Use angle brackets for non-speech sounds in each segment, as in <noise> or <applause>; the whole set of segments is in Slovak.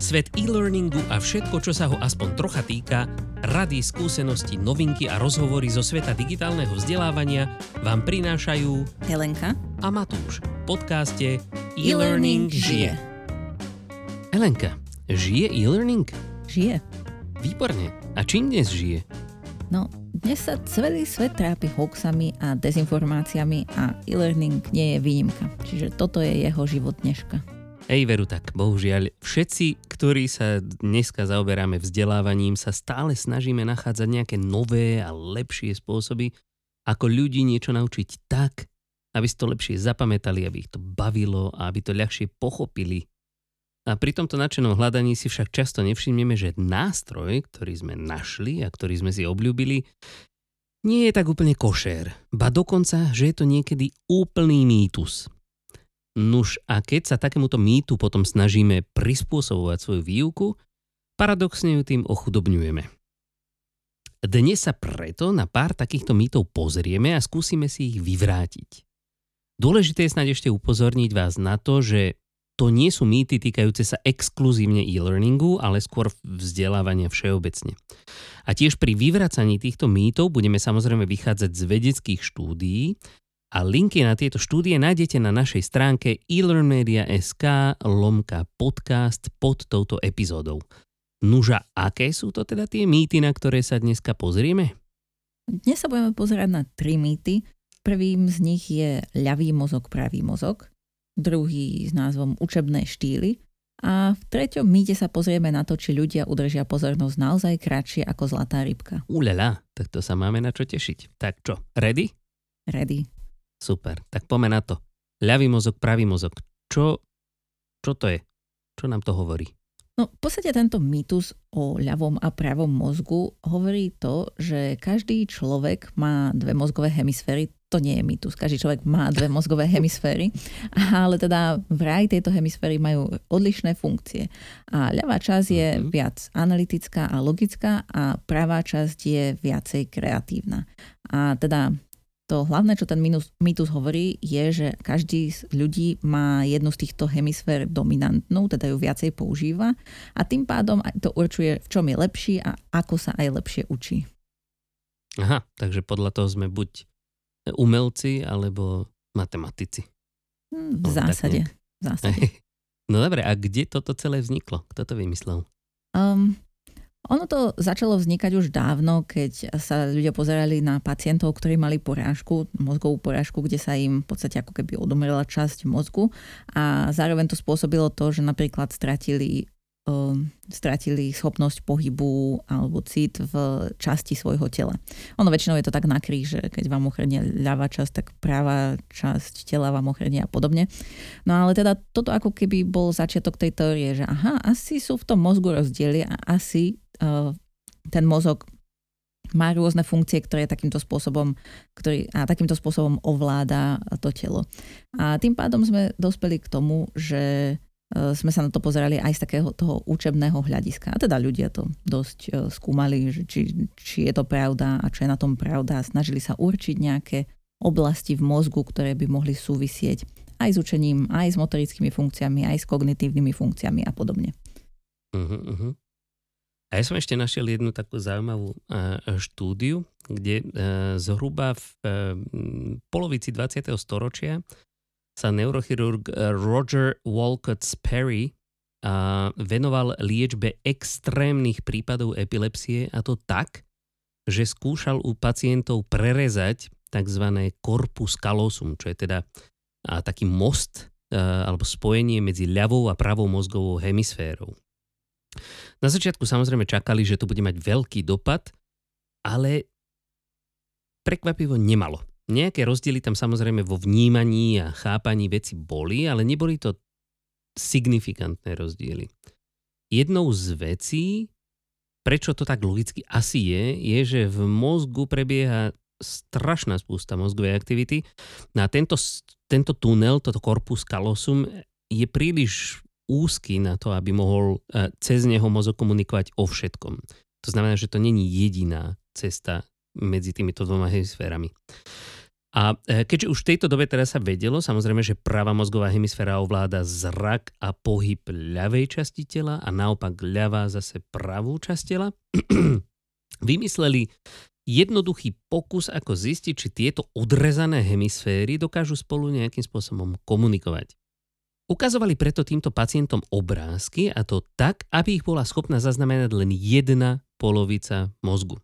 Svet e-learningu a všetko, čo sa ho aspoň trocha týka, rady, skúsenosti, novinky a rozhovory zo sveta digitálneho vzdelávania vám prinášajú Helenka a Matúš v podcaste E-Learning žije. Helenka, žije e-learning? Žije. Výborne. A čím dnes žije? No, dnes sa celý svet trápi hoaxami a dezinformáciami a e-learning nie je výnimka. Čiže toto je jeho život dneška. Hej, veru tak, bohužiaľ, všetci, ktorí sa dneska zaoberáme vzdelávaním, sa stále snažíme nachádzať nejaké nové a lepšie spôsoby, ako ľudí niečo naučiť tak, aby si to lepšie zapamätali, aby ich to bavilo a aby to ľahšie pochopili. A pri tomto nadšenom hľadaní si však často nevšimneme, že nástroj, ktorý sme našli a ktorý sme si obľúbili, nie je tak úplne košér, ba dokonca, že je to niekedy úplný mýtus. Nuž a keď sa takémuto mýtu potom snažíme prispôsobovať svoju výuku, paradoxne ju tým ochudobňujeme. Dnes sa preto na pár takýchto mýtov pozrieme a skúsime si ich vyvrátiť. Dôležité je snáď ešte upozorniť vás na to, že to nie sú mýty týkajúce sa exkluzívne e-learningu, ale skôr vzdelávania všeobecne. A tiež pri vyvracaní týchto mýtov budeme samozrejme vychádzať z vedeckých štúdií a linky na tieto štúdie nájdete na našej stránke elearnmedia.sk lomka podcast pod touto epizódou. Nuža, aké sú to teda tie mýty, na ktoré sa dneska pozrieme? Dnes sa budeme pozerať na tri mýty. Prvým z nich je ľavý mozog, pravý mozog, druhý s názvom učebné štýly a v treťom mýte sa pozrieme na to, či ľudia udržia pozornosť naozaj kratšie ako zlatá rybka. Ulala, tak to sa máme na čo tešiť. Tak čo, ready? Ready. Super, tak poďme na to. Ľavý mozog, pravý mozog. Čo, čo to je? Čo nám to hovorí? No, v podstate tento mýtus o ľavom a pravom mozgu hovorí to, že každý človek má dve mozgové hemisféry. To nie je mýtus, každý človek má dve <laughs> mozgové hemisféry, ale teda vraj tieto hemisféry majú odlišné funkcie. A ľavá časť je mm-hmm. viac analytická a logická a pravá časť je viacej kreatívna. A teda to hlavné, čo ten minus, mýtus hovorí, je, že každý z ľudí má jednu z týchto hemisfér dominantnú, teda ju viacej používa a tým pádom to určuje, v čom je lepší a ako sa aj lepšie učí. Aha, takže podľa toho sme buď umelci alebo matematici. Hm, v no, zásade. V zásade. <laughs> No dobre, a kde toto celé vzniklo? Kto to vymyslel? Um, ono to začalo vznikať už dávno, keď sa ľudia pozerali na pacientov, ktorí mali porážku, mozgovú porážku, kde sa im v podstate ako keby odomrela časť mozgu a zároveň to spôsobilo to, že napríklad stratili um, stratili schopnosť pohybu alebo cit v časti svojho tela. Ono väčšinou je to tak na kríž, že keď vám ochrnie ľavá časť, tak práva časť tela vám ochrnie a podobne. No ale teda toto ako keby bol začiatok tej teórie, že aha, asi sú v tom mozgu rozdiely a asi ten mozog má rôzne funkcie, ktoré takýmto spôsobom, ktorý, a takýmto spôsobom ovláda to telo. A tým pádom sme dospeli k tomu, že Eh, sme sa na to pozerali aj z takého toho učebného hľadiska. A teda ľudia to dosť eh, skúmali, či, či je to pravda a čo je na tom pravda. Snažili sa určiť nejaké oblasti v mozgu, ktoré by mohli súvisieť aj s učením, aj s motorickými funkciami, aj s kognitívnymi funkciami a podobne. Uh-huh, uh-huh. A ja som ešte našiel jednu takú zaujímavú uh, štúdiu, kde uh, zhruba v uh, polovici 20. storočia sa neurochirurg Roger Walcott Sperry venoval liečbe extrémnych prípadov epilepsie a to tak, že skúšal u pacientov prerezať tzv. corpus callosum, čo je teda taký most alebo spojenie medzi ľavou a pravou mozgovou hemisférou. Na začiatku samozrejme čakali, že to bude mať veľký dopad, ale prekvapivo nemalo. Nejaké rozdiely tam samozrejme vo vnímaní a chápaní veci boli, ale neboli to signifikantné rozdiely. Jednou z vecí, prečo to tak logicky asi je, je, že v mozgu prebieha strašná spústa mozgovej aktivity no a tento, tento tunel, toto corpus callosum je príliš úzky na to, aby mohol eh, cez neho mozog komunikovať o všetkom. To znamená, že to není jediná cesta medzi týmito dvoma hemisférami. A e, keďže už v tejto dobe teraz sa vedelo, samozrejme, že pravá mozgová hemisféra ovláda zrak a pohyb ľavej časti tela a naopak ľavá zase pravú časť tela, <clears throat> vymysleli jednoduchý pokus, ako zistiť, či tieto odrezané hemisféry dokážu spolu nejakým spôsobom komunikovať. Ukazovali preto týmto pacientom obrázky a to tak, aby ich bola schopná zaznamenať len jedna polovica mozgu.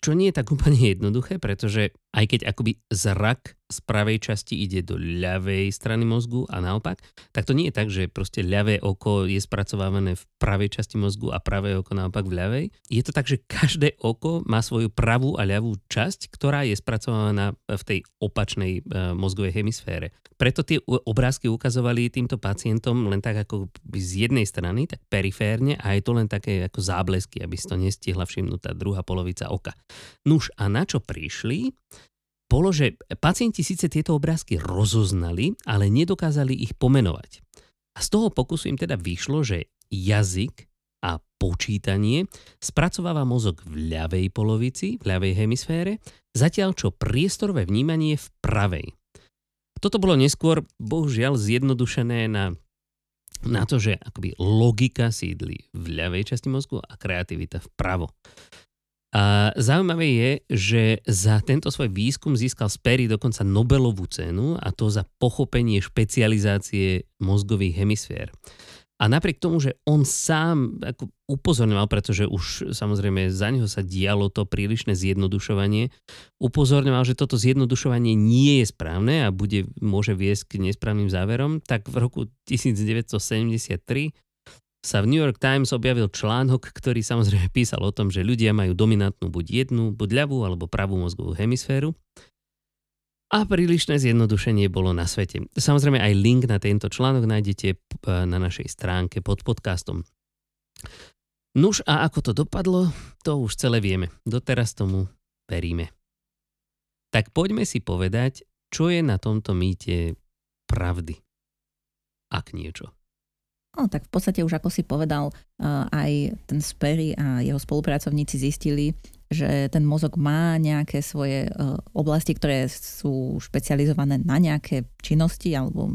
Čo nie je tak úplne jednoduché, pretože aj keď akoby zrak z pravej časti ide do ľavej strany mozgu a naopak, tak to nie je tak, že proste ľavé oko je spracovávané v pravej časti mozgu a pravé oko naopak v ľavej. Je to tak, že každé oko má svoju pravú a ľavú časť, ktorá je spracovaná v tej opačnej e, mozgovej hemisfére. Preto tie obrázky ukazovali týmto pacientom len tak ako z jednej strany, tak periférne a je to len také ako záblesky, aby si to nestihla všimnúť tá druhá polovica oka. Nuž a na čo prišli? Bolo, že pacienti síce tieto obrázky rozoznali, ale nedokázali ich pomenovať. A z toho pokusu im teda vyšlo, že jazyk a počítanie spracováva mozog v ľavej polovici, v ľavej hemisfére, zatiaľ čo priestorové vnímanie v pravej. Toto bolo neskôr bohužiaľ zjednodušené na, na to, že akoby logika sídli v ľavej časti mozgu a kreativita vpravo. A zaujímavé je, že za tento svoj výskum získal Sperry dokonca Nobelovú cenu a to za pochopenie špecializácie mozgových hemisfér. A napriek tomu, že on sám ako upozorňoval, pretože už samozrejme za neho sa dialo to prílišné zjednodušovanie, upozorňoval, že toto zjednodušovanie nie je správne a bude, môže viesť k nesprávnym záverom, tak v roku 1973 sa v New York Times objavil článok, ktorý samozrejme písal o tom, že ľudia majú dominantnú buď jednu, buď ľavú alebo pravú mozgovú hemisféru. A prílišné zjednodušenie bolo na svete. Samozrejme aj link na tento článok nájdete na našej stránke pod podcastom. Nuž a ako to dopadlo, to už celé vieme. Doteraz tomu veríme. Tak poďme si povedať, čo je na tomto mýte pravdy. Ak niečo. No, tak v podstate už ako si povedal, aj ten Sperry a jeho spolupracovníci zistili, že ten mozog má nejaké svoje e, oblasti, ktoré sú špecializované na nejaké činnosti alebo,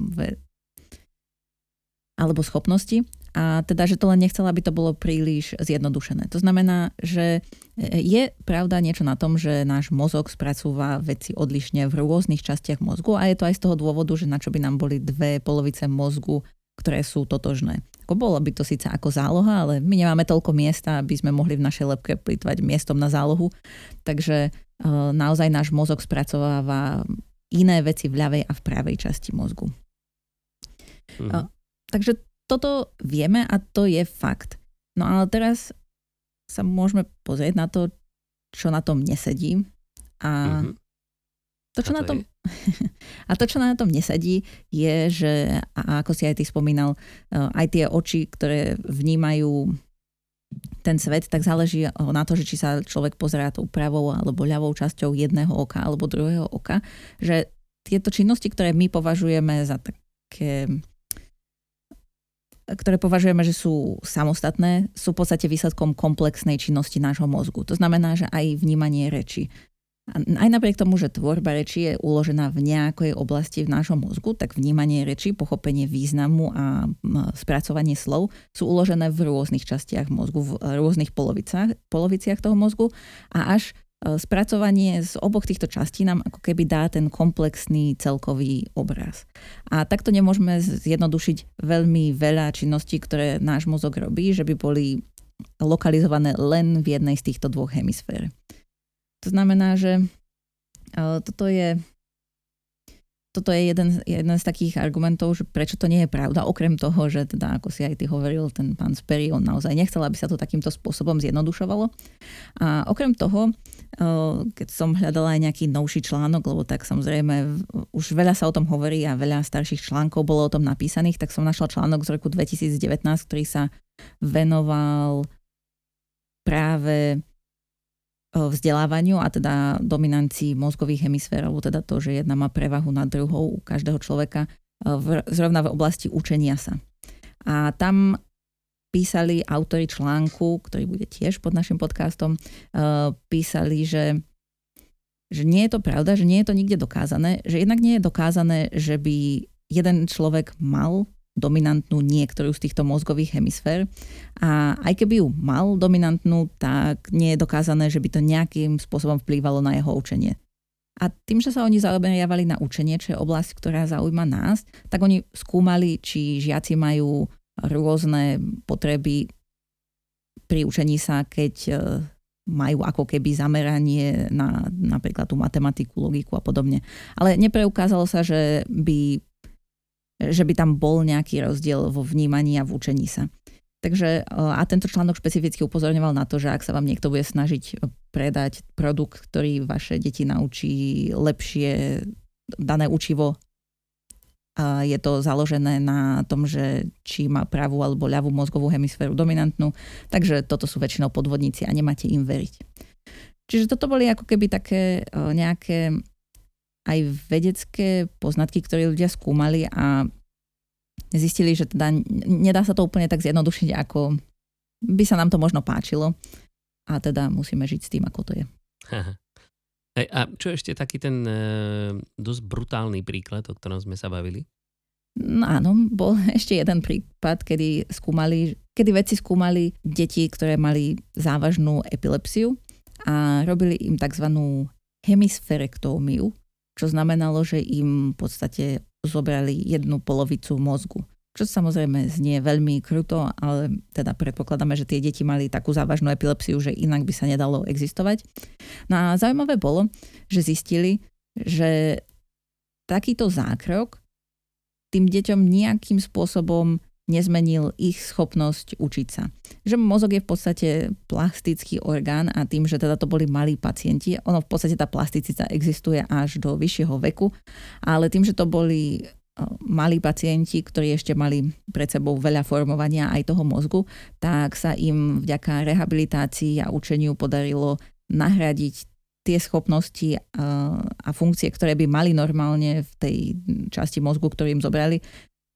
alebo schopnosti. A teda, že to len nechcela, aby to bolo príliš zjednodušené. To znamená, že je pravda niečo na tom, že náš mozog spracúva veci odlišne v rôznych častiach mozgu a je to aj z toho dôvodu, že na čo by nám boli dve polovice mozgu ktoré sú totožné. Ako bolo by to síce ako záloha, ale my nemáme toľko miesta, aby sme mohli v našej lepke plýtvať miestom na zálohu. Takže uh, naozaj náš mozog spracováva iné veci v ľavej a v pravej časti mozgu. Mhm. Takže toto vieme a to je fakt. No ale teraz sa môžeme pozrieť na to, čo na tom nesedí. A mm-hmm. To, čo a to na tom... Je? <laughs> A to, čo na tom nesadí, je, že, a ako si aj ty spomínal, eh, aj tie oči, ktoré vnímajú ten svet, tak záleží na to, že či sa človek pozerá tou pravou alebo ľavou časťou jedného oka alebo druhého oka, že tieto činnosti, ktoré my považujeme za také ktoré považujeme, že sú samostatné, sú v podstate výsledkom komplexnej činnosti nášho mozgu. To znamená, že aj vnímanie reči, aj napriek tomu, že tvorba reči je uložená v nejakej oblasti v nášom mozgu, tak vnímanie reči, pochopenie významu a spracovanie slov sú uložené v rôznych častiach mozgu, v rôznych poloviciach, poloviciach toho mozgu a až e, spracovanie z oboch týchto častí nám ako keby dá ten komplexný celkový obraz. A takto nemôžeme zjednodušiť veľmi veľa činností, ktoré náš mozog robí, že by boli lokalizované len v jednej z týchto dvoch hemisfér. To znamená, že toto je toto je jeden, jeden z takých argumentov, že prečo to nie je pravda, okrem toho, že teda, ako si aj ty hovoril, ten pán Sperry, on naozaj nechcel, aby sa to takýmto spôsobom zjednodušovalo. A okrem toho, keď som hľadala aj nejaký novší článok, lebo tak samozrejme už veľa sa o tom hovorí a veľa starších článkov bolo o tom napísaných, tak som našla článok z roku 2019, ktorý sa venoval práve vzdelávaniu a teda dominancii mozgových hemisfér, alebo teda to, že jedna má prevahu nad druhou u každého človeka v, zrovna v oblasti učenia sa. A tam písali autory článku, ktorý bude tiež pod našim podcastom, písali, že že nie je to pravda, že nie je to nikde dokázané, že jednak nie je dokázané, že by jeden človek mal dominantnú niektorú z týchto mozgových hemisfér a aj keby ju mal dominantnú, tak nie je dokázané, že by to nejakým spôsobom vplývalo na jeho učenie. A tým, že sa oni zaoberiavali na učenie, čo je oblasť, ktorá zaujíma nás, tak oni skúmali, či žiaci majú rôzne potreby pri učení sa, keď e, majú ako keby zameranie na napríklad tú matematiku, logiku a podobne. Ale nepreukázalo sa, že by, že by tam bol nejaký rozdiel vo vnímaní a v učení sa. Takže a tento článok špecificky upozorňoval na to, že ak sa vám niekto bude snažiť predať produkt, ktorý vaše deti naučí lepšie dané učivo a je to založené na tom, že či má pravú alebo ľavú mozgovú hemisféru dominantnú, takže toto sú väčšinou podvodníci a nemáte im veriť. Čiže toto boli ako keby také nejaké aj vedecké poznatky, ktoré ľudia skúmali a zistili, že teda nedá sa to úplne tak zjednodušiť, ako by sa nám to možno páčilo a teda musíme žiť s tým, ako to je. Hej, a čo ešte taký ten e, dosť brutálny príklad, o ktorom sme sa bavili? No áno, bol <laughs> ešte jeden prípad, kedy skúmali, kedy vedci skúmali deti, ktoré mali závažnú epilepsiu a robili im tzv. hemisferektómiu, čo znamenalo, že im v podstate zobrali jednu polovicu mozgu. Čo samozrejme znie veľmi kruto, ale teda predpokladáme, že tie deti mali takú závažnú epilepsiu, že inak by sa nedalo existovať. No a zaujímavé bolo, že zistili, že takýto zákrok tým deťom nejakým spôsobom nezmenil ich schopnosť učiť sa. Že mozog je v podstate plastický orgán a tým, že teda to boli malí pacienti, ono v podstate tá plasticita existuje až do vyššieho veku, ale tým, že to boli malí pacienti, ktorí ešte mali pred sebou veľa formovania aj toho mozgu, tak sa im vďaka rehabilitácii a učeniu podarilo nahradiť tie schopnosti a funkcie, ktoré by mali normálne v tej časti mozgu, ktorú im zobrali,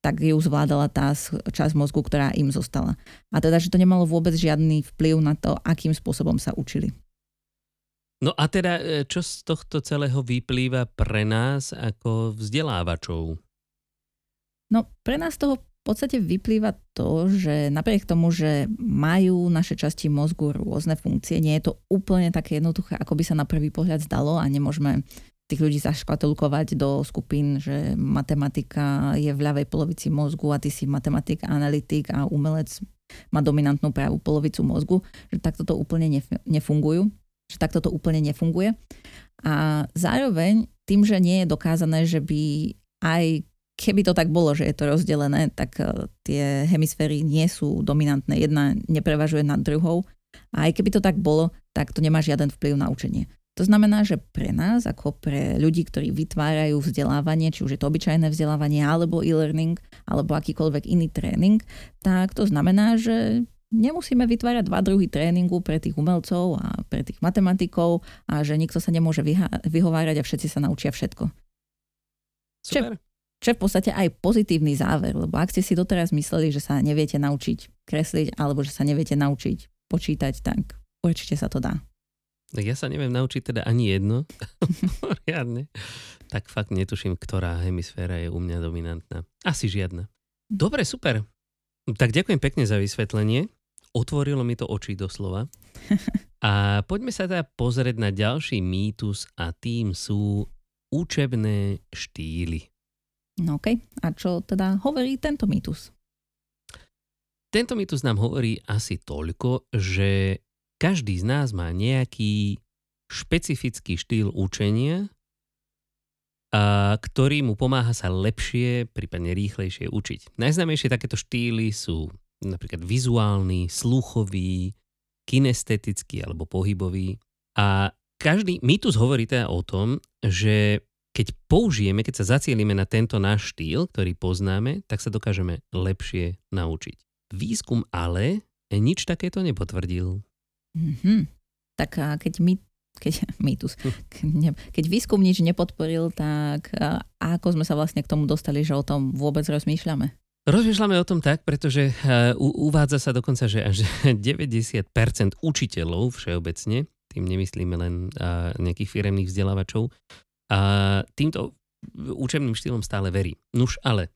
tak ju zvládala tá časť mozgu, ktorá im zostala. A teda, že to nemalo vôbec žiadny vplyv na to, akým spôsobom sa učili. No a teda, e, čo z tohto celého vyplýva pre nás ako vzdelávačov? No pre nás toho v podstate vyplýva to, že napriek tomu, že majú naše časti mozgu rôzne funkcie, nie je to úplne také jednoduché, ako by sa na prvý pohľad zdalo a nemôžeme tých ľudí zaškatulkovať do skupín, že matematika je v ľavej polovici mozgu a ty si matematik, analytik a umelec má dominantnú pravú polovicu mozgu, že takto to úplne nefungujú, že takto to úplne nefunguje. A zároveň tým, že nie je dokázané, že by aj keby to tak bolo, že je to rozdelené, tak e, tie hemisféry nie sú dominantné. Jedna neprevažuje nad druhou. A aj keby to tak bolo, tak to nemá žiaden vplyv na učenie. To znamená, že pre nás, ako pre ľudí, ktorí vytvárajú vzdelávanie, či už je to obyčajné vzdelávanie, alebo e-learning, alebo akýkoľvek iný tréning, tak to znamená, že nemusíme vytvárať dva druhy tréningu pre tých umelcov a pre tých matematikov a že nikto sa nemôže vyhovárať a všetci sa naučia všetko. Super. Čo je v podstate aj pozitívny záver, lebo ak ste si doteraz mysleli, že sa neviete naučiť kresliť alebo že sa neviete naučiť počítať, tak určite sa to dá. Tak ja sa neviem naučiť teda ani jedno. <laughs> Poriadne. Tak fakt netuším, ktorá hemisféra je u mňa dominantná. Asi žiadna. Dobre, super. Tak ďakujem pekne za vysvetlenie. Otvorilo mi to oči doslova. <laughs> A poďme sa teda pozrieť na ďalší mýtus a tým sú učebné štýly. No okej, okay. a čo teda hovorí tento mýtus? Tento mýtus nám hovorí asi toľko, že každý z nás má nejaký špecifický štýl učenia, a ktorý mu pomáha sa lepšie, prípadne rýchlejšie učiť. Najznámejšie takéto štýly sú napríklad vizuálny, sluchový, kinestetický alebo pohybový. A každý mýtus hovorí teda o tom, že keď použijeme, keď sa zacielíme na tento náš štýl, ktorý poznáme, tak sa dokážeme lepšie naučiť. Výskum ale nič takéto nepotvrdil. Mm-hmm. Tak keď my keď, <laughs> mýtus, keď výskum nič nepodporil, tak ako sme sa vlastne k tomu dostali, že o tom vôbec rozmýšľame? Rozmýšľame o tom tak, pretože uh, uvádza sa dokonca, že až <laughs> 90% učiteľov všeobecne tým nemyslíme len nejakých firemných vzdelávačov, a týmto učebným štýlom stále verí. Nuž ale,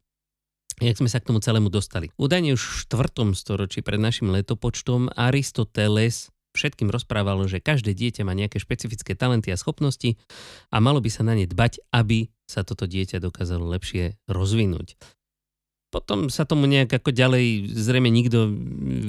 jak sme sa k tomu celému dostali? Údajne už v 4. storočí pred našim letopočtom Aristoteles všetkým rozprával, že každé dieťa má nejaké špecifické talenty a schopnosti a malo by sa na ne dbať, aby sa toto dieťa dokázalo lepšie rozvinúť. Potom sa tomu nejak ako ďalej zrejme nikto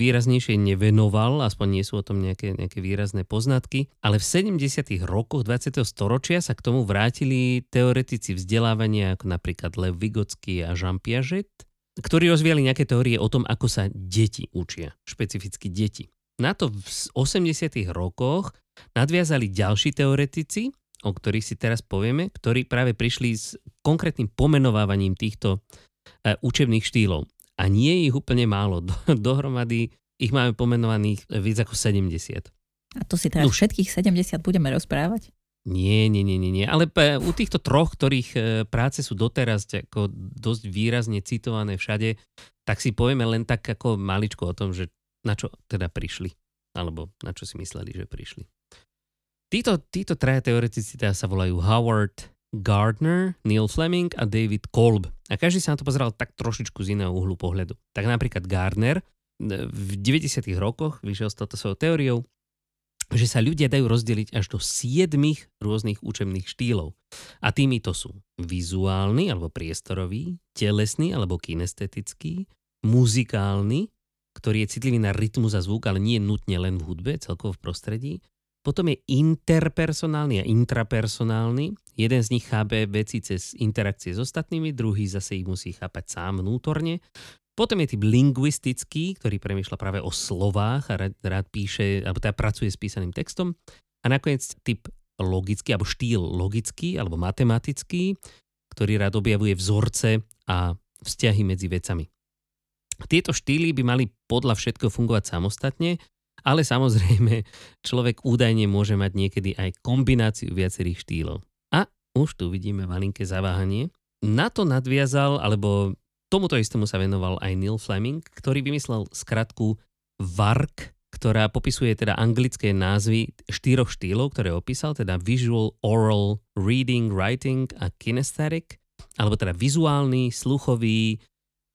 výraznejšie nevenoval, aspoň nie sú o tom nejaké, nejaké výrazné poznatky, ale v 70. rokoch 20. storočia sa k tomu vrátili teoretici vzdelávania ako napríklad Lev Vygotsky a Jean Piaget, ktorí rozvíjali nejaké teórie o tom, ako sa deti učia, špecificky deti. Na to v 80. rokoch nadviazali ďalší teoretici, o ktorých si teraz povieme, ktorí práve prišli s konkrétnym pomenovávaním týchto E, učebných štýlov. A nie je ich úplne málo. Do, <laughs> dohromady ich máme pomenovaných viac ako 70. A to si teraz Už. všetkých 70 budeme rozprávať? Nie, nie, nie, nie, nie. Ale u týchto troch, ktorých e, práce sú doteraz ako dosť výrazne citované všade, tak si povieme len tak ako maličko o tom, že na čo teda prišli. Alebo na čo si mysleli, že prišli. Títo, títo traja teoretici teda sa volajú Howard, Gardner, Neil Fleming a David Kolb. A každý sa na to pozeral tak trošičku z iného uhlu pohľadu. Tak napríklad Gardner e, v 90. rokoch vyšiel s touto svojou teóriou, že sa ľudia dajú rozdeliť až do 7 rôznych učebných štýlov. A tými to sú vizuálny alebo priestorový, telesný alebo kinestetický, muzikálny, ktorý je citlivý na rytmus a zvuk, ale nie nutne len v hudbe, celkovo v prostredí, potom je interpersonálny a intrapersonálny. Jeden z nich chápe veci cez interakcie s ostatnými, druhý zase ich musí chápať sám vnútorne. Potom je typ lingvistický, ktorý premýšľa práve o slovách a rád, rád píše, alebo teda pracuje s písaným textom. A nakoniec typ logický, alebo štýl logický, alebo matematický, ktorý rád objavuje vzorce a vzťahy medzi vecami. Tieto štýly by mali podľa všetkého fungovať samostatne, ale samozrejme, človek údajne môže mať niekedy aj kombináciu viacerých štýlov. A už tu vidíme malinké zaváhanie. Na to nadviazal, alebo tomuto istému sa venoval aj Neil Fleming, ktorý vymyslel skratku VARC, ktorá popisuje teda anglické názvy štyroch štýlov, ktoré opísal, teda Visual, Oral, Reading, Writing a Kinesthetic, alebo teda vizuálny, sluchový,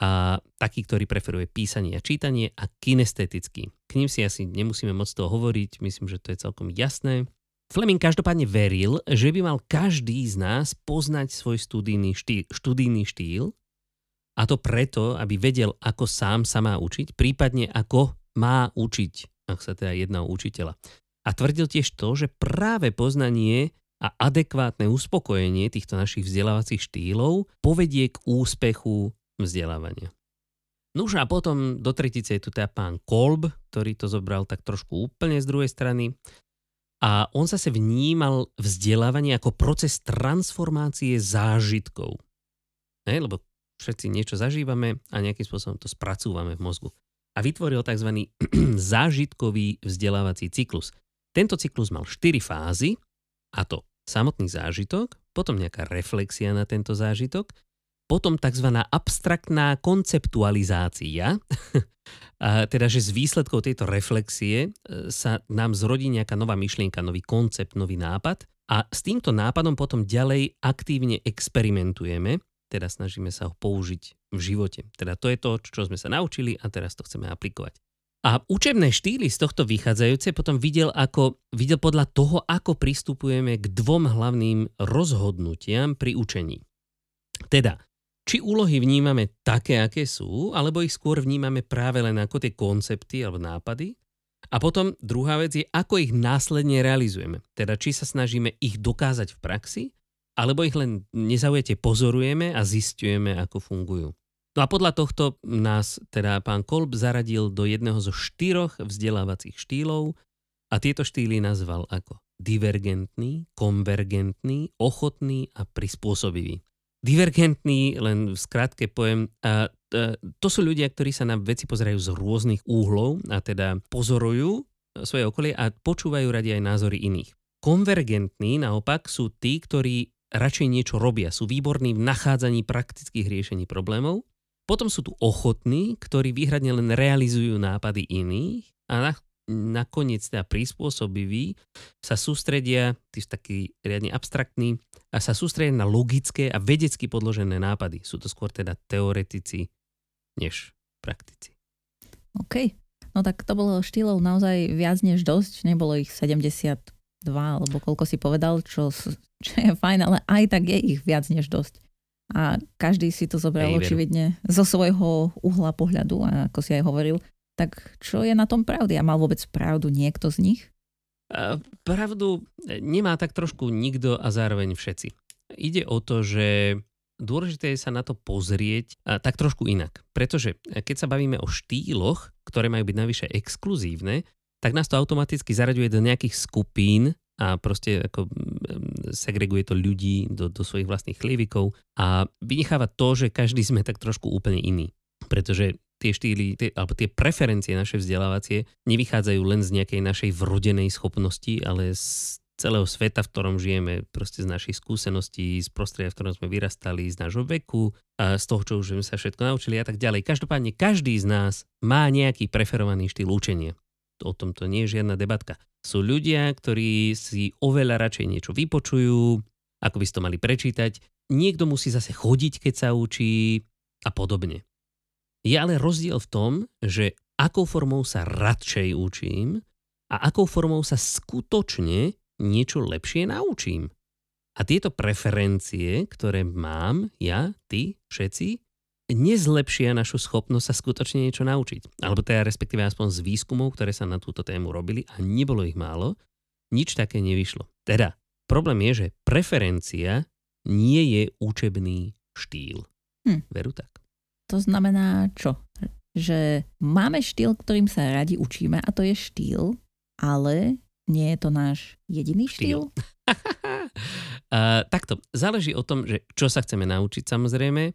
a taký, ktorý preferuje písanie a čítanie a kinestetický. K ním si asi nemusíme moc toho hovoriť, myslím, že to je celkom jasné. Fleming každopádne veril, že by mal každý z nás poznať svoj studijný štýl, študijný štýl a to preto, aby vedel, ako sám sa má učiť, prípadne ako má učiť, ak sa teda jedná o učiteľa. A tvrdil tiež to, že práve poznanie a adekvátne uspokojenie týchto našich vzdelávacích štýlov povedie k úspechu vzdelávania. Nuž a potom do tretice je tu teda pán Kolb, ktorý to zobral tak trošku úplne z druhej strany. A on zase vnímal vzdelávanie ako proces transformácie zážitkov. Hej, lebo všetci niečo zažívame a nejakým spôsobom to spracúvame v mozgu. A vytvoril tzv. <clears throat> zážitkový vzdelávací cyklus. Tento cyklus mal 4 fázy, a to samotný zážitok, potom nejaká reflexia na tento zážitok, potom tzv. abstraktná konceptualizácia, <laughs> teda že z výsledkov tejto reflexie e, sa nám zrodí nejaká nová myšlienka, nový koncept, nový nápad a s týmto nápadom potom ďalej aktívne experimentujeme, teda snažíme sa ho použiť v živote. Teda to je to, čo sme sa naučili a teraz to chceme aplikovať. A učebné štýly z tohto vychádzajúce potom videl, ako, videl podľa toho, ako pristupujeme k dvom hlavným rozhodnutiam pri učení. Teda či úlohy vnímame také, aké sú, alebo ich skôr vnímame práve len ako tie koncepty alebo nápady. A potom druhá vec je, ako ich následne realizujeme. Teda či sa snažíme ich dokázať v praxi, alebo ich len nezaujete pozorujeme a zistujeme, ako fungujú. No a podľa tohto nás teda pán Kolb zaradil do jedného zo štyroch vzdelávacích štýlov a tieto štýly nazval ako divergentný, konvergentný, ochotný a prispôsobivý divergentný, len v skratke poviem, a, to sú ľudia, ktorí sa na veci pozerajú z rôznych úhlov a teda pozorujú svoje okolie a počúvajú radi aj názory iných. Konvergentní naopak sú tí, ktorí radšej niečo robia, sú výborní v nachádzaní praktických riešení problémov. Potom sú tu ochotní, ktorí výhradne len realizujú nápady iných a nakoniec teda prispôsobiví, sa sústredia, tí sú takí riadne abstraktní, a sa sústredia na logické a vedecky podložené nápady. Sú to skôr teda teoretici než praktici. OK. No tak to bolo štýlov naozaj viac než dosť. Nebolo ich 72, alebo koľko si povedal, čo, čo je fajn, ale aj tak je ich viac než dosť. A každý si to zobral Ej, očividne zo svojho uhla pohľadu, a ako si aj hovoril. Tak čo je na tom pravdy? A mal vôbec pravdu niekto z nich? Pravdu nemá tak trošku nikto a zároveň všetci. Ide o to, že dôležité je sa na to pozrieť a tak trošku inak. Pretože keď sa bavíme o štýloch, ktoré majú byť najvyššie exkluzívne, tak nás to automaticky zaraďuje do nejakých skupín a proste ako segreguje to ľudí do, do svojich vlastných chlievikov a vynecháva to, že každý sme tak trošku úplne iný. Pretože tie štýly, tie, alebo tie preferencie naše vzdelávacie nevychádzajú len z nejakej našej vrodenej schopnosti, ale z celého sveta, v ktorom žijeme, proste z našich skúseností, z prostredia, v ktorom sme vyrastali, z nášho veku, a z toho, čo už sme sa všetko naučili a tak ďalej. Každopádne každý z nás má nejaký preferovaný štýl učenia. O tom to nie je žiadna debatka. Sú ľudia, ktorí si oveľa radšej niečo vypočujú, ako by si to mali prečítať. Niekto musí zase chodiť, keď sa učí a podobne. Je ale rozdiel v tom, že akou formou sa radšej učím a akou formou sa skutočne niečo lepšie naučím. A tieto preferencie, ktoré mám ja, ty, všetci, nezlepšia našu schopnosť sa skutočne niečo naučiť. Alebo teda respektíve aspoň z výskumov, ktoré sa na túto tému robili a nebolo ich málo, nič také nevyšlo. Teda, problém je, že preferencia nie je učebný štýl. Hm. Veru tak. To znamená čo? Že máme štýl, ktorým sa radi učíme a to je štýl, ale nie je to náš jediný štýl? <laughs> uh, takto, záleží o tom, že čo sa chceme naučiť samozrejme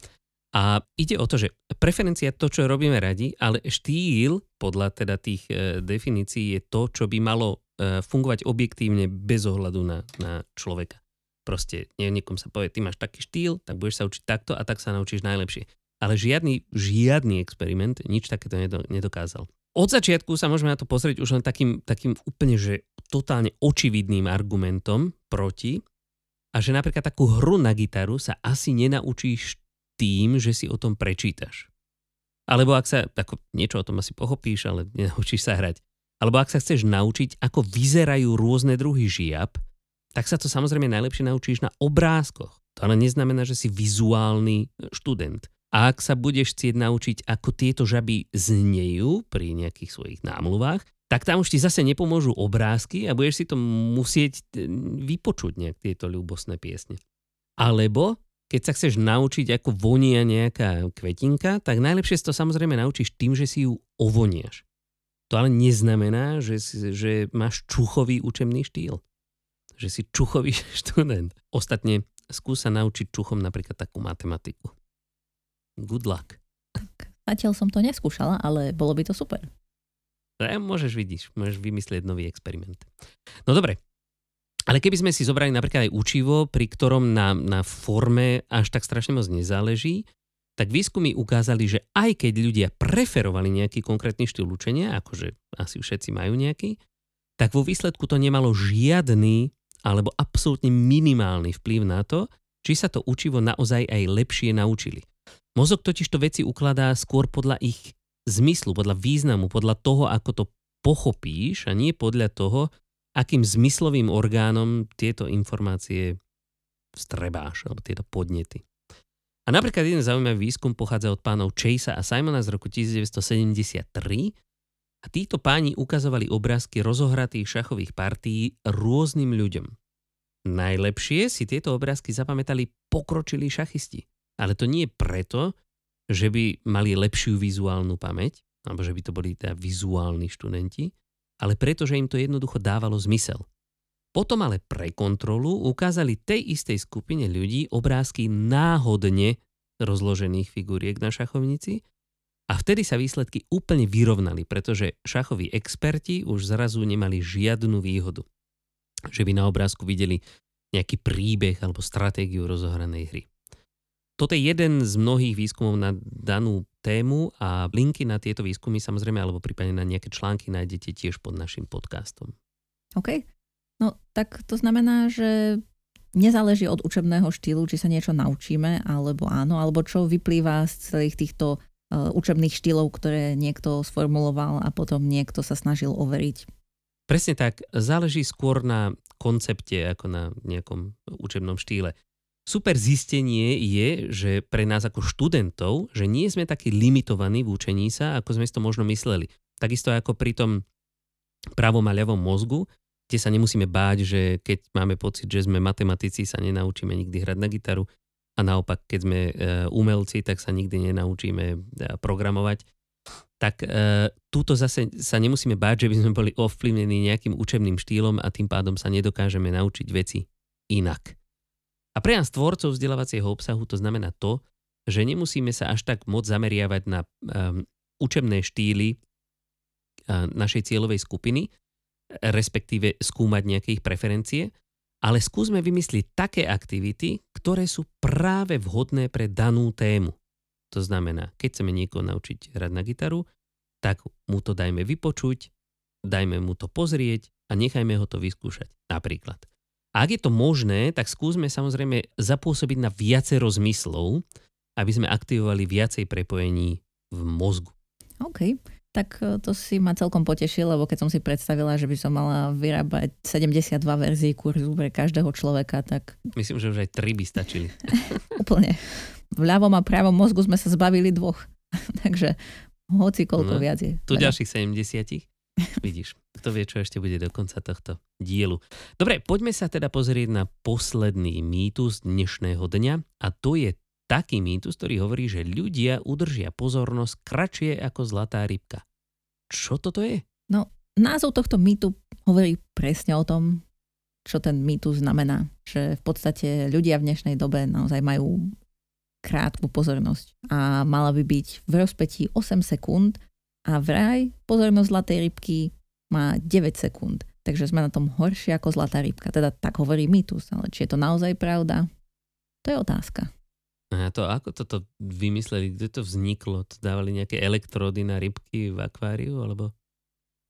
a ide o to, že preferencia to, čo robíme radi, ale štýl podľa teda tých uh, definícií je to, čo by malo uh, fungovať objektívne bez ohľadu na, na človeka. Proste nie, niekom sa povie, ty máš taký štýl, tak budeš sa učiť takto a tak sa naučíš najlepšie. Ale žiadny, žiadny experiment nič takéto nedokázal. Od začiatku sa môžeme na to pozrieť už len takým, takým úplne, že totálne očividným argumentom proti a že napríklad takú hru na gitaru sa asi nenaučíš tým, že si o tom prečítaš. Alebo ak sa, ako niečo o tom asi pochopíš, ale nenaučíš sa hrať. Alebo ak sa chceš naučiť, ako vyzerajú rôzne druhy žiab, tak sa to samozrejme najlepšie naučíš na obrázkoch. To ale neznamená, že si vizuálny študent. A ak sa budeš chcieť naučiť, ako tieto žaby znejú pri nejakých svojich námluvách, tak tam už ti zase nepomôžu obrázky a budeš si to musieť e, vypočuť nejak tieto ľúbosné piesne. Alebo keď sa chceš naučiť, ako vonia nejaká kvetinka, tak najlepšie si to samozrejme naučíš tým, že si ju ovoniaš. To ale neznamená, že, že máš čuchový učebný štýl. Že si čuchový <laughs> študent. Ostatne skús sa naučiť čuchom napríklad takú matematiku. Good luck. Tak, zatiaľ som to neskúšala, ale bolo by to super. Ja, môžeš vidíš, môžeš vymyslieť nový experiment. No dobre, ale keby sme si zobrali napríklad aj učivo, pri ktorom na, na forme až tak strašne moc nezáleží, tak výskumy ukázali, že aj keď ľudia preferovali nejaký konkrétny štýl učenia, akože asi všetci majú nejaký, tak vo výsledku to nemalo žiadny alebo absolútne minimálny vplyv na to, či sa to učivo naozaj aj lepšie naučili. Mozog totiž to veci ukladá skôr podľa ich zmyslu, podľa významu, podľa toho, ako to pochopíš a nie podľa toho, akým zmyslovým orgánom tieto informácie strebáš, alebo tieto podnety. A napríklad jeden zaujímavý výskum pochádza od pánov Chasea a Simona z roku 1973 a títo páni ukazovali obrázky rozohratých šachových partií rôznym ľuďom. Najlepšie si tieto obrázky zapamätali pokročilí šachisti. Ale to nie preto, že by mali lepšiu vizuálnu pamäť, alebo že by to boli teda vizuálni študenti, ale preto, že im to jednoducho dávalo zmysel. Potom ale pre kontrolu ukázali tej istej skupine ľudí obrázky náhodne rozložených figuriek na šachovnici a vtedy sa výsledky úplne vyrovnali, pretože šachoví experti už zrazu nemali žiadnu výhodu. Že by na obrázku videli nejaký príbeh alebo stratégiu rozohranej hry. Toto je jeden z mnohých výskumov na danú tému a linky na tieto výskumy samozrejme, alebo prípadne na nejaké články nájdete tiež pod našim podcastom. OK. No tak to znamená, že nezáleží od učebného štýlu, či sa niečo naučíme, alebo áno, alebo čo vyplýva z celých týchto uh, učebných štýlov, ktoré niekto sformuloval a potom niekto sa snažil overiť. Presne tak, záleží skôr na koncepte ako na nejakom učebnom štýle. Super zistenie je, že pre nás ako študentov, že nie sme takí limitovaní v učení sa, ako sme si to možno mysleli. Takisto ako pri tom pravom a ľavom mozgu, kde sa nemusíme báť, že keď máme pocit, že sme matematici, sa nenaučíme nikdy hrať na gitaru a naopak, keď sme e, umelci, tak sa nikdy nenaučíme e, programovať. Tak e, túto zase sa nemusíme báť, že by sme boli ovplyvnení nejakým učebným štýlom a tým pádom sa nedokážeme naučiť veci inak. A pre nás tvorcov vzdelávacieho obsahu to znamená to, že nemusíme sa až tak moc zameriavať na um, učebné štýly uh, našej cieľovej skupiny, respektíve skúmať nejaké ich preferencie, ale skúsme vymyslieť také aktivity, ktoré sú práve vhodné pre danú tému. To znamená, keď chceme niekoho naučiť hrať na gitaru, tak mu to dajme vypočuť, dajme mu to pozrieť a nechajme ho to vyskúšať. Napríklad. A ak je to možné, tak skúsme samozrejme zapôsobiť na viacero zmyslov, aby sme aktivovali viacej prepojení v mozgu. OK. Tak e, to si ma celkom potešil, lebo keď som si predstavila, že by som mala vyrábať 72 verzií kurzu pre každého človeka, tak... Myslím, že už aj tri by stačili. <laughs> Úplne. V ľavom a pravom mozgu sme sa zbavili dvoch. <laughs> Takže hoci koľko no, viac je. Tu ďalších 70. <laughs> Vidíš, kto vie, čo ešte bude do konca tohto dielu. Dobre, poďme sa teda pozrieť na posledný mýtus dnešného dňa a to je taký mýtus, ktorý hovorí, že ľudia udržia pozornosť kratšie ako zlatá rybka. Čo toto je? No, názov tohto mýtu hovorí presne o tom, čo ten mýtus znamená. Že v podstate ľudia v dnešnej dobe naozaj majú krátku pozornosť a mala by byť v rozpetí 8 sekúnd a vraj pozornosť zlatej rybky má 9 sekúnd. Takže sme na tom horšie ako zlatá rybka. Teda tak hovorí mýtus, ale či je to naozaj pravda, to je otázka. A to ako toto vymysleli? Kde to vzniklo? To dávali nejaké elektródy na rybky v akváriu? Alebo?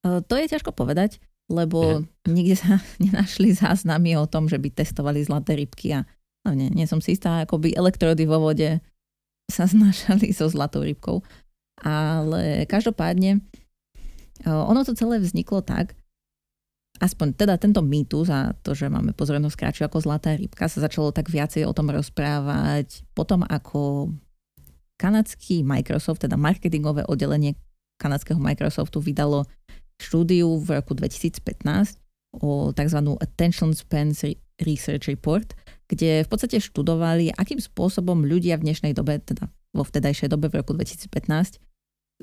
E, to je ťažko povedať, lebo ja. nikde sa <laughs> nenašli záznamy o tom, že by testovali zlaté rybky a no nie, nie som si istá, ako by elektródy vo vode sa <laughs> znášali so zlatou rybkou. Ale každopádne, e, ono to celé vzniklo tak, aspoň teda tento mýtus a to, že máme pozornosť kratšiu ako zlatá rybka, sa začalo tak viacej o tom rozprávať potom, ako kanadský Microsoft, teda marketingové oddelenie kanadského Microsoftu vydalo štúdiu v roku 2015 o tzv. Attention Span Research Report, kde v podstate študovali, akým spôsobom ľudia v dnešnej dobe, teda vo vtedajšej dobe v roku 2015, E,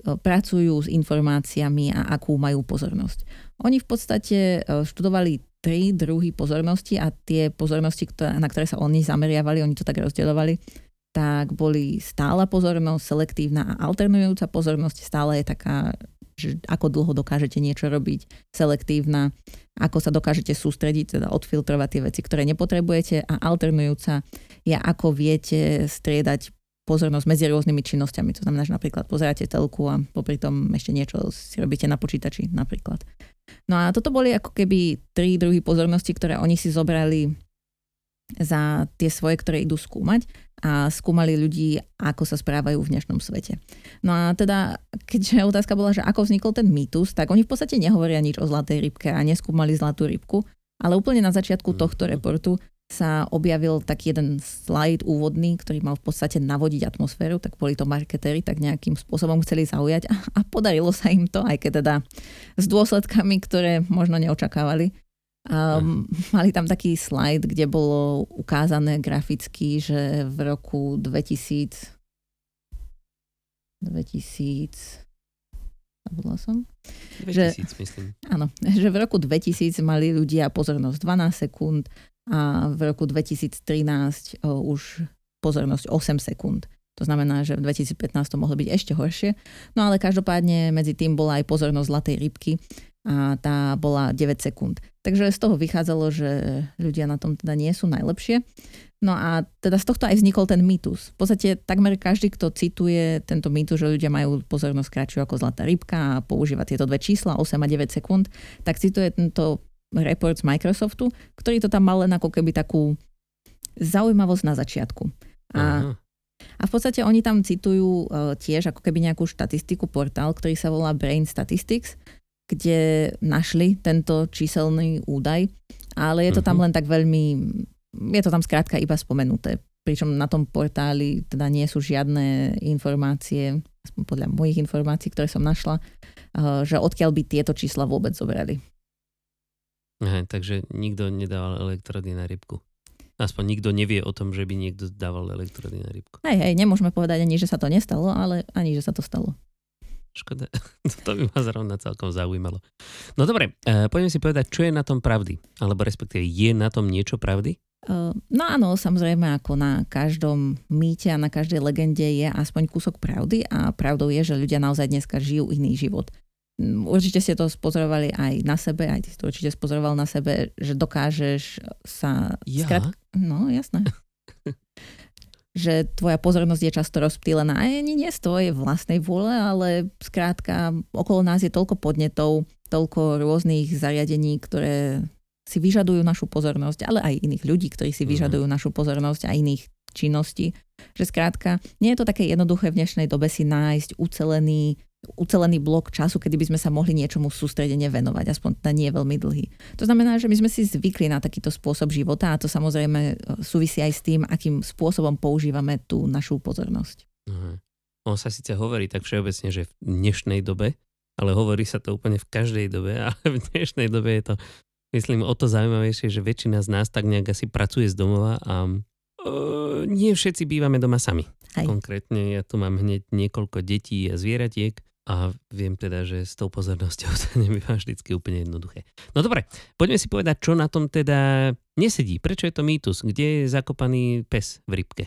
pracujú s informáciami a akú majú pozornosť. Oni v podstate e, študovali tri druhy pozornosti a tie pozornosti, na ktoré sa oni zameriavali, oni to tak rozdeľovali, tak boli stála pozornosť, selektívna a alternujúca pozornosť. Stále je taká, že ako dlho dokážete niečo robiť, selektívna, ako sa dokážete sústrediť, teda odfiltrovať tie veci, ktoré nepotrebujete a alternujúca je, ako viete striedať pozornosť medzi rôznymi činnosťami. To znamená, že napríklad pozeráte telku a popri tom ešte niečo si robíte na počítači napríklad. No a toto boli ako keby tri druhy pozornosti, ktoré oni si zobrali za tie svoje, ktoré idú skúmať a skúmali ľudí, ako sa správajú v dnešnom svete. No a teda, keďže otázka bola, že ako vznikol ten mýtus, tak oni v podstate nehovoria nič o zlatej rybke a neskúmali zlatú rybku, ale úplne na začiatku mm. tohto reportu sa objavil taký jeden slajd úvodný, ktorý mal v podstate navodiť atmosféru, tak boli to marketéri, tak nejakým spôsobom chceli zaujať a, a podarilo sa im to, aj keď teda s dôsledkami, ktoré možno neočakávali. Um, mali tam taký slajd, kde bolo ukázané graficky, že v roku 2000 2000 zabudla som. 2000, že, myslím. Áno, že v roku 2000 mali ľudia pozornosť 12 sekúnd, a v roku 2013 už pozornosť 8 sekúnd. To znamená, že v 2015 to mohlo byť ešte horšie. No ale každopádne medzi tým bola aj pozornosť zlatej rybky a tá bola 9 sekúnd. Takže z toho vychádzalo, že ľudia na tom teda nie sú najlepšie. No a teda z tohto aj vznikol ten mýtus. V podstate takmer každý, kto cituje tento mýtus, že ľudia majú pozornosť kratšiu ako zlatá rybka a používa tieto dve čísla, 8 a 9 sekúnd, tak cituje tento report z Microsoftu, ktorý to tam mal len ako keby takú zaujímavosť na začiatku. A, a v podstate oni tam citujú uh, tiež ako keby nejakú štatistiku portál, ktorý sa volá Brain Statistics, kde našli tento číselný údaj, ale je to tam mhm. len tak veľmi, je to tam skrátka iba spomenuté. Pričom na tom portáli teda nie sú žiadne informácie, aspoň podľa mojich informácií, ktoré som našla, eh, že odkiaľ by tieto čísla vôbec zobrali. Aha, takže nikto nedával elektrody na rybku. Aspoň nikto nevie o tom, že by niekto dával elektrody na rybku. Hej, hej, nemôžeme povedať ani, že sa to nestalo, ale ani, že sa to stalo. Škoda. <laughs> to by ma zrovna celkom zaujímalo. No dobre, uh, poďme si povedať, čo je na tom pravdy. Alebo respektíve, je na tom niečo pravdy? Uh, no áno, samozrejme, ako na každom mýte a na každej legende je aspoň kúsok pravdy a pravdou je, že ľudia naozaj dneska žijú iný život. Určite ste to spozorovali aj na sebe, aj ty si to určite spozoroval na sebe, že dokážeš sa... Ja? Skrat... No, jasné. <laughs> že tvoja pozornosť je často rozptýlená aj nie, nie z tvojej vlastnej vôle, ale skrátka okolo nás je toľko podnetov, toľko rôznych zariadení, ktoré si vyžadujú našu pozornosť, ale aj iných ľudí, ktorí si mhm. vyžadujú našu pozornosť a iných činností. Že skrátka, nie je to také jednoduché v dnešnej dobe si nájsť ucelený ucelený blok času, kedy by sme sa mohli niečomu sústredene venovať, aspoň teda nie veľmi dlhý. To znamená, že my sme si zvykli na takýto spôsob života a to samozrejme e, súvisí aj s tým, akým spôsobom používame tú našu pozornosť. Aha. On sa síce hovorí tak všeobecne, že v dnešnej dobe, ale hovorí sa to úplne v každej dobe a <laughs> v dnešnej dobe je to, myslím, o to zaujímavejšie, že väčšina z nás tak nejak asi pracuje z domova a nie všetci bývame doma sami. Aj. Konkrétne ja tu mám hneď niekoľko detí a zvieratiek a viem teda, že s tou pozornosťou <laughs> to nebýva vždycky úplne jednoduché. No dobre, poďme si povedať, čo na tom teda nesedí. Prečo je to mýtus? Kde je zakopaný pes v rybke?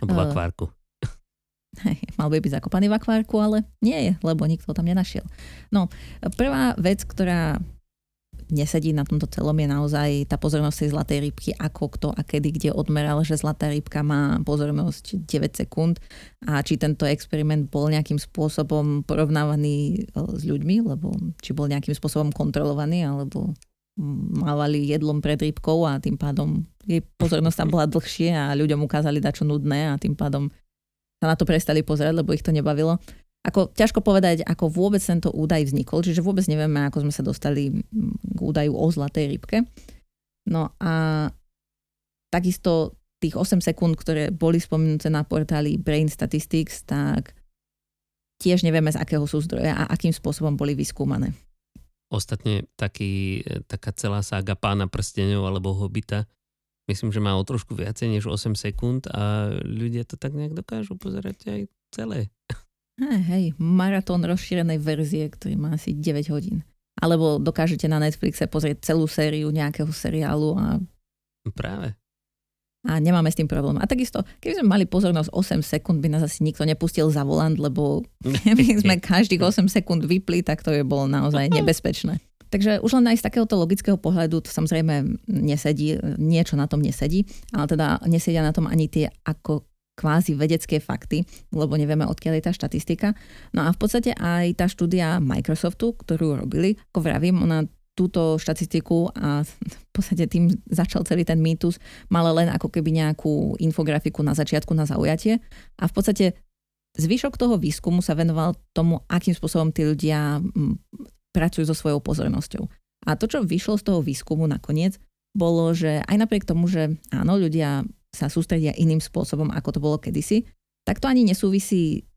Alebo v akvárku? Hej, mal by byť zakopaný v akvárku, ale nie je, lebo nikto tam nenašiel. No, prvá vec, ktorá nesedí na tomto celom je naozaj tá pozornosť tej zlatej rybky, ako kto a kedy kde odmeral, že zlatá rybka má pozornosť 9 sekúnd. A či tento experiment bol nejakým spôsobom porovnávaný e, s ľuďmi, lebo či bol nejakým spôsobom kontrolovaný, alebo mávali jedlom pred rybkou a tým pádom jej pozornosť tam bola dlhšie a ľuďom ukázali dačo nudné a tým pádom sa na to prestali pozerať, lebo ich to nebavilo ako ťažko povedať, ako vôbec tento údaj vznikol, čiže vôbec nevieme, ako sme sa dostali k údaju o zlatej rybke. No a takisto tých 8 sekúnd, ktoré boli spomenuté na portáli Brain Statistics, tak tiež nevieme, z akého sú zdroja a akým spôsobom boli vyskúmané. Ostatne taký, taká celá sága pána prstenov alebo hobita, myslím, že má o trošku viacej než 8 sekúnd a ľudia to tak nejak dokážu pozerať aj celé. Hej, hej, maratón rozšírenej verzie, ktorý má asi 9 hodín. Alebo dokážete na Netflixe pozrieť celú sériu nejakého seriálu a... Práve. A nemáme s tým problém. A takisto, keby sme mali pozornosť 8 sekúnd, by nás asi nikto nepustil za volant, lebo <laughs> keby sme každých 8 sekúnd vypli, tak to by bolo naozaj <laughs> nebezpečné. Takže už len aj z takéhoto logického pohľadu to samozrejme nesedí, niečo na tom nesedí, ale teda nesedia na tom ani tie ako kvázi vedecké fakty, lebo nevieme, odkiaľ je tá štatistika. No a v podstate aj tá štúdia Microsoftu, ktorú robili, ako vravím, ona túto štatistiku a v podstate tým začal celý ten mýtus, mala len ako keby nejakú infografiku na začiatku na zaujatie a v podstate zvyšok toho výskumu sa venoval tomu, akým spôsobom tí ľudia pracujú so svojou pozornosťou. A to, čo vyšlo z toho výskumu nakoniec, bolo, že aj napriek tomu, že áno, ľudia sa sústredia iným spôsobom, ako to bolo kedysi, tak to ani nesúvisí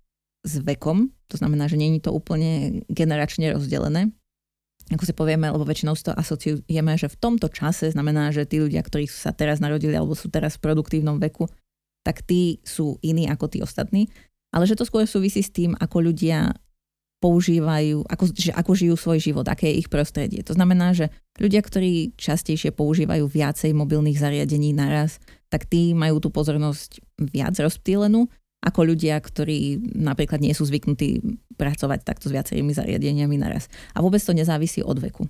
s vekom, to znamená, že není to úplne generačne rozdelené. Ako si povieme, lebo väčšinou si to asociujeme, že v tomto čase znamená, že tí ľudia, ktorí sa teraz narodili alebo sú teraz v produktívnom veku, tak tí sú iní ako tí ostatní. Ale že to skôr súvisí s tým, ako ľudia používajú, ako, že ako žijú svoj život, aké je ich prostredie. To znamená, že ľudia, ktorí častejšie používajú viacej mobilných zariadení naraz, tak tí majú tú pozornosť viac rozptýlenú ako ľudia, ktorí napríklad nie sú zvyknutí pracovať takto s viacerými zariadeniami naraz. A vôbec to nezávisí od veku.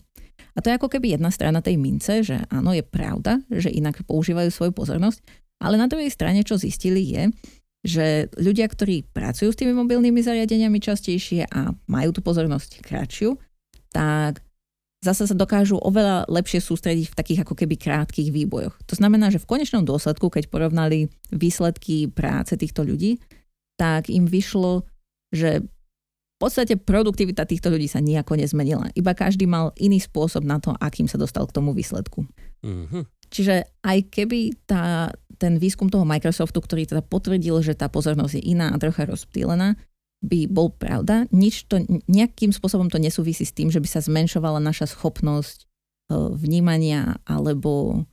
A to je ako keby jedna strana tej mince, že áno, je pravda, že inak používajú svoju pozornosť, ale na druhej strane, čo zistili je, že ľudia, ktorí pracujú s tými mobilnými zariadeniami častejšie a majú tú pozornosť kratšiu, tak zase sa dokážu oveľa lepšie sústrediť v takých ako keby krátkých výbojoch. To znamená, že v konečnom dôsledku, keď porovnali výsledky práce týchto ľudí, tak im vyšlo, že v podstate produktivita týchto ľudí sa nejako nezmenila. Iba každý mal iný spôsob na to, akým sa dostal k tomu výsledku. Mm-hmm. Čiže aj keby tá, ten výskum toho Microsoftu, ktorý teda potvrdil, že tá pozornosť je iná a trocha rozptýlená, by bol pravda. Nič to, nejakým spôsobom to nesúvisí s tým, že by sa zmenšovala naša schopnosť e, vnímania alebo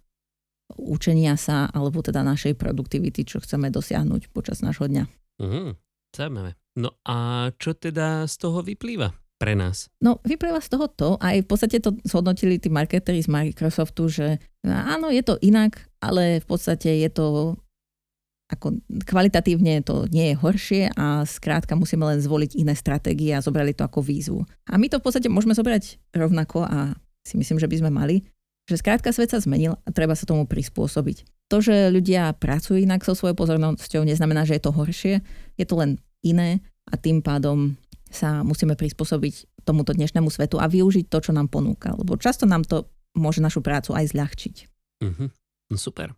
učenia sa, alebo teda našej produktivity, čo chceme dosiahnuť počas nášho dňa. Mhm, zaujímavé. No a čo teda z toho vyplýva pre nás? No, vyplýva z toho to, aj v podstate to zhodnotili tí marketeri z Microsoftu, že áno, je to inak, ale v podstate je to ako kvalitatívne to nie je horšie a skrátka musíme len zvoliť iné stratégie a zobrali to ako výzvu. A my to v podstate môžeme zobrať rovnako a si myslím, že by sme mali, že skrátka svet sa zmenil a treba sa tomu prispôsobiť. To, že ľudia pracujú inak so svojou pozornosťou, neznamená, že je to horšie, je to len iné a tým pádom sa musíme prispôsobiť tomuto dnešnému svetu a využiť to, čo nám ponúka. Lebo často nám to môže našu prácu aj zľahčiť. Uh-huh. No super.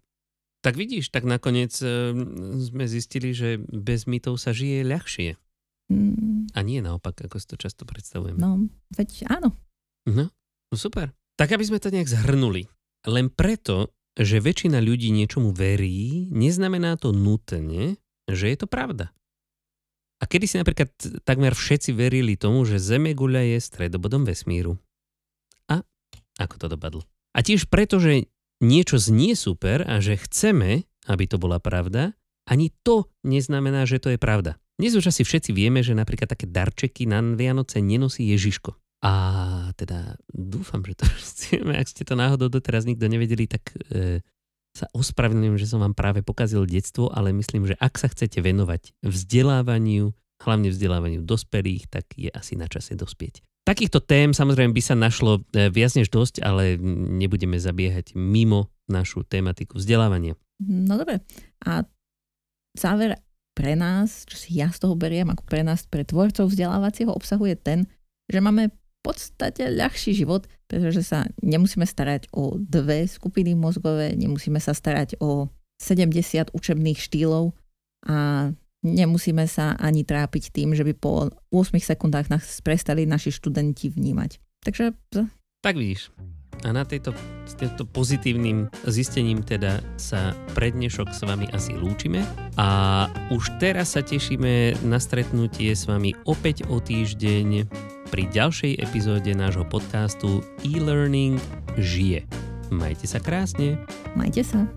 Tak vidíš, tak nakoniec e, sme zistili, že bez mytov sa žije ľahšie. Mm. A nie naopak, ako si to často predstavujeme. No, veď áno. No, no super. Tak aby sme to nejak zhrnuli. Len preto, že väčšina ľudí niečomu verí, neznamená to nutne, že je to pravda. A kedy si napríklad takmer všetci verili tomu, že Zemeguľa je stredobodom vesmíru. Ako to dopadlo? A tiež preto, že niečo znie super a že chceme, aby to bola pravda, ani to neznamená, že to je pravda. Dnes už asi všetci vieme, že napríklad také darčeky na Vianoce nenosí Ježiško. A teda dúfam, že to <laughs> chceme. Ak ste to náhodou doteraz nikto nevedeli, tak e, sa ospravedlňujem, že som vám práve pokazil detstvo, ale myslím, že ak sa chcete venovať vzdelávaniu, hlavne vzdelávaniu dospelých, tak je asi na čase dospieť. Takýchto tém samozrejme by sa našlo e, viac než dosť, ale nebudeme zabiehať mimo našu tematiku vzdelávania. No dobre. A záver pre nás, čo si ja z toho beriem ako pre nás, pre tvorcov vzdelávacieho obsahu je ten, že máme v podstate ľahší život, pretože sa nemusíme starať o dve skupiny mozgové, nemusíme sa starať o 70 učebných štýlov a nemusíme sa ani trápiť tým, že by po 8 sekundách nás prestali naši študenti vnímať. Takže... Tak vidíš. A na tejto, s týmto pozitívnym zistením teda sa prednešok s vami asi lúčime a už teraz sa tešíme na stretnutie s vami opäť o týždeň pri ďalšej epizóde nášho podcastu e-learning žije. Majte sa krásne. Majte sa.